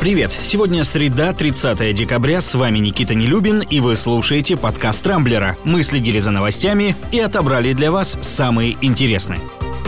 Привет! Сегодня среда, 30 декабря, с вами Никита Нелюбин, и вы слушаете подкаст Рамблера. Мы следили за новостями и отобрали для вас самые интересные.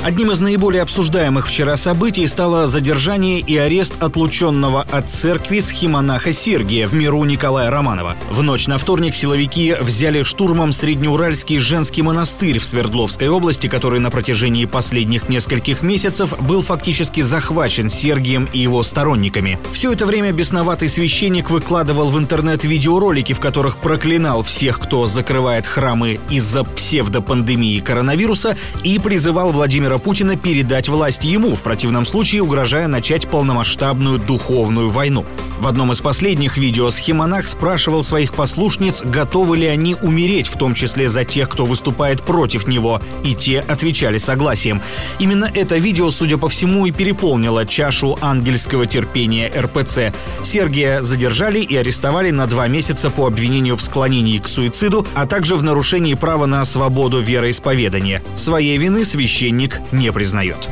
Одним из наиболее обсуждаемых вчера событий стало задержание и арест отлученного от церкви схимонаха Сергия в миру Николая Романова. В ночь на вторник силовики взяли штурмом Среднеуральский женский монастырь в Свердловской области, который на протяжении последних нескольких месяцев был фактически захвачен Сергием и его сторонниками. Все это время бесноватый священник выкладывал в интернет видеоролики, в которых проклинал всех, кто закрывает храмы из-за псевдопандемии коронавируса и призывал Владимира Владимира Путина передать власть ему, в противном случае угрожая начать полномасштабную духовную войну. В одном из последних видео схемонах спрашивал своих послушниц, готовы ли они умереть, в том числе за тех, кто выступает против него, и те отвечали согласием. Именно это видео, судя по всему, и переполнило чашу ангельского терпения РПЦ. Сергия задержали и арестовали на два месяца по обвинению в склонении к суициду, а также в нарушении права на свободу вероисповедания. Своей вины священник не признает.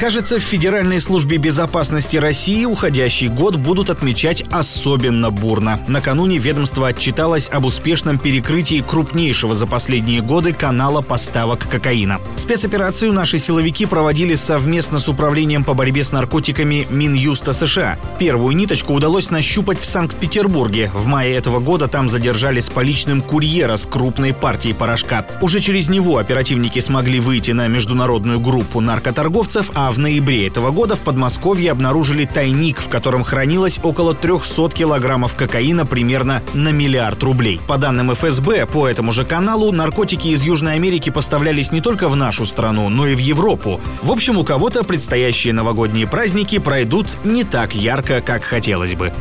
Кажется, в Федеральной службе безопасности России уходящий год будут отмечать особенно бурно. Накануне ведомство отчиталось об успешном перекрытии крупнейшего за последние годы канала поставок кокаина. Спецоперацию наши силовики проводили совместно с Управлением по борьбе с наркотиками Минюста США. Первую ниточку удалось нащупать в Санкт-Петербурге. В мае этого года там задержали с поличным курьера с крупной партией порошка. Уже через него оперативники смогли выйти на международную группу наркоторговцев, а в ноябре этого года в Подмосковье обнаружили тайник, в котором хранилось около 300 килограммов кокаина примерно на миллиард рублей. По данным ФСБ, по этому же каналу наркотики из Южной Америки поставлялись не только в нашу страну, но и в Европу. В общем, у кого-то предстоящие новогодние праздники пройдут не так ярко, как хотелось бы.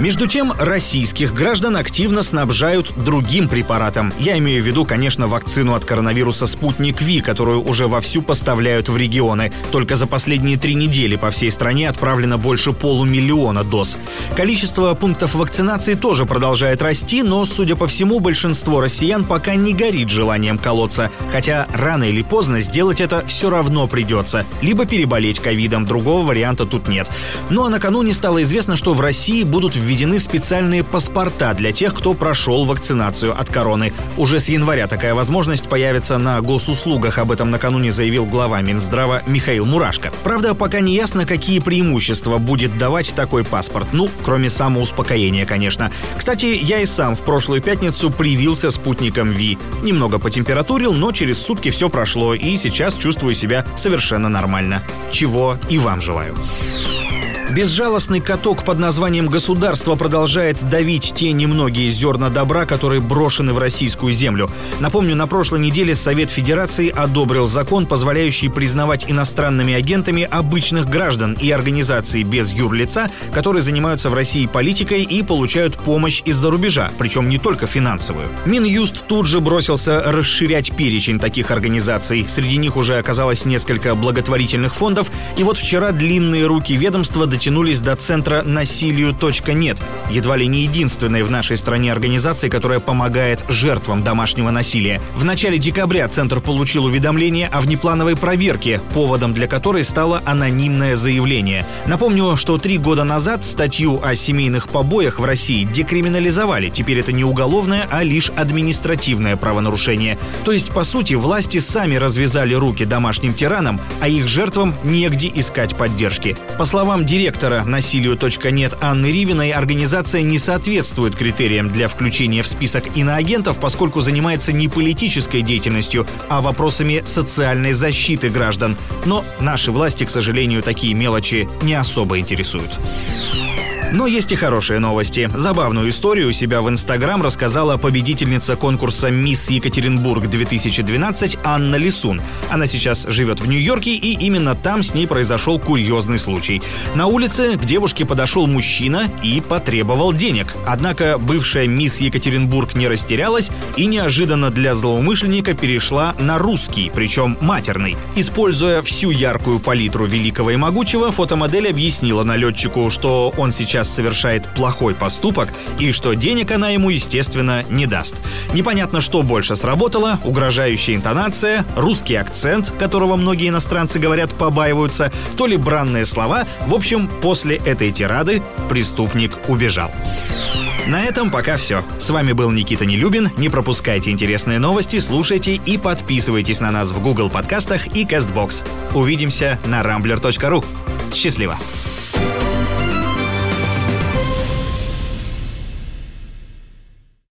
Между тем, российских граждан активно снабжают другим препаратом. Я имею в виду, конечно, вакцину от коронавируса «Спутник Ви», которую уже вовсю поставляют в регионы. Только за последние три недели по всей стране отправлено больше полумиллиона доз. Количество пунктов вакцинации тоже продолжает расти, но, судя по всему, большинство россиян пока не горит желанием колоться. Хотя рано или поздно сделать это все равно придется. Либо переболеть ковидом, другого варианта тут нет. Ну а накануне стало известно, что в России будут введены специальные паспорта для тех, кто прошел вакцинацию от короны. Уже с января такая возможность появится на госуслугах. Об этом накануне заявил глава Минздрава Михаил Мурашко. Правда, пока не ясно, какие преимущества будет давать такой паспорт. Ну, кроме самоуспокоения, конечно. Кстати, я и сам в прошлую пятницу привился спутником Ви. Немного потемпературил, но через сутки все прошло, и сейчас чувствую себя совершенно нормально. Чего и вам желаю. Безжалостный каток под названием «Государство» продолжает давить те немногие зерна добра, которые брошены в российскую землю. Напомню, на прошлой неделе Совет Федерации одобрил закон, позволяющий признавать иностранными агентами обычных граждан и организации без юрлица, которые занимаются в России политикой и получают помощь из-за рубежа, причем не только финансовую. Минюст тут же бросился расширять перечень таких организаций. Среди них уже оказалось несколько благотворительных фондов, и вот вчера длинные руки ведомства дотянулись до центра «Насилию.нет», едва ли не единственной в нашей стране организации, которая помогает жертвам домашнего насилия. В начале декабря центр получил уведомление о внеплановой проверке, поводом для которой стало анонимное заявление. Напомню, что три года назад статью о семейных побоях в России декриминализовали. Теперь это не уголовное, а лишь административное правонарушение. То есть, по сути, власти сами развязали руки домашним тиранам, а их жертвам негде искать поддержки. По словам директора директора насилию.нет Анны Ривиной организация не соответствует критериям для включения в список иноагентов, поскольку занимается не политической деятельностью, а вопросами социальной защиты граждан. Но наши власти, к сожалению, такие мелочи не особо интересуют. Но есть и хорошие новости. Забавную историю у себя в Инстаграм рассказала победительница конкурса «Мисс Екатеринбург-2012» Анна Лисун. Она сейчас живет в Нью-Йорке, и именно там с ней произошел курьезный случай. На улице к девушке подошел мужчина и потребовал денег. Однако бывшая мисс Екатеринбург не растерялась и неожиданно для злоумышленника перешла на русский, причем матерный. Используя всю яркую палитру великого и могучего, фотомодель объяснила налетчику, что он сейчас сейчас совершает плохой поступок и что денег она ему, естественно, не даст. Непонятно, что больше сработало, угрожающая интонация, русский акцент, которого многие иностранцы говорят побаиваются, то ли бранные слова. В общем, после этой тирады преступник убежал. На этом пока все. С вами был Никита Нелюбин. Не пропускайте интересные новости, слушайте и подписывайтесь на нас в Google подкастах и CastBox. Увидимся на rambler.ru. Счастливо!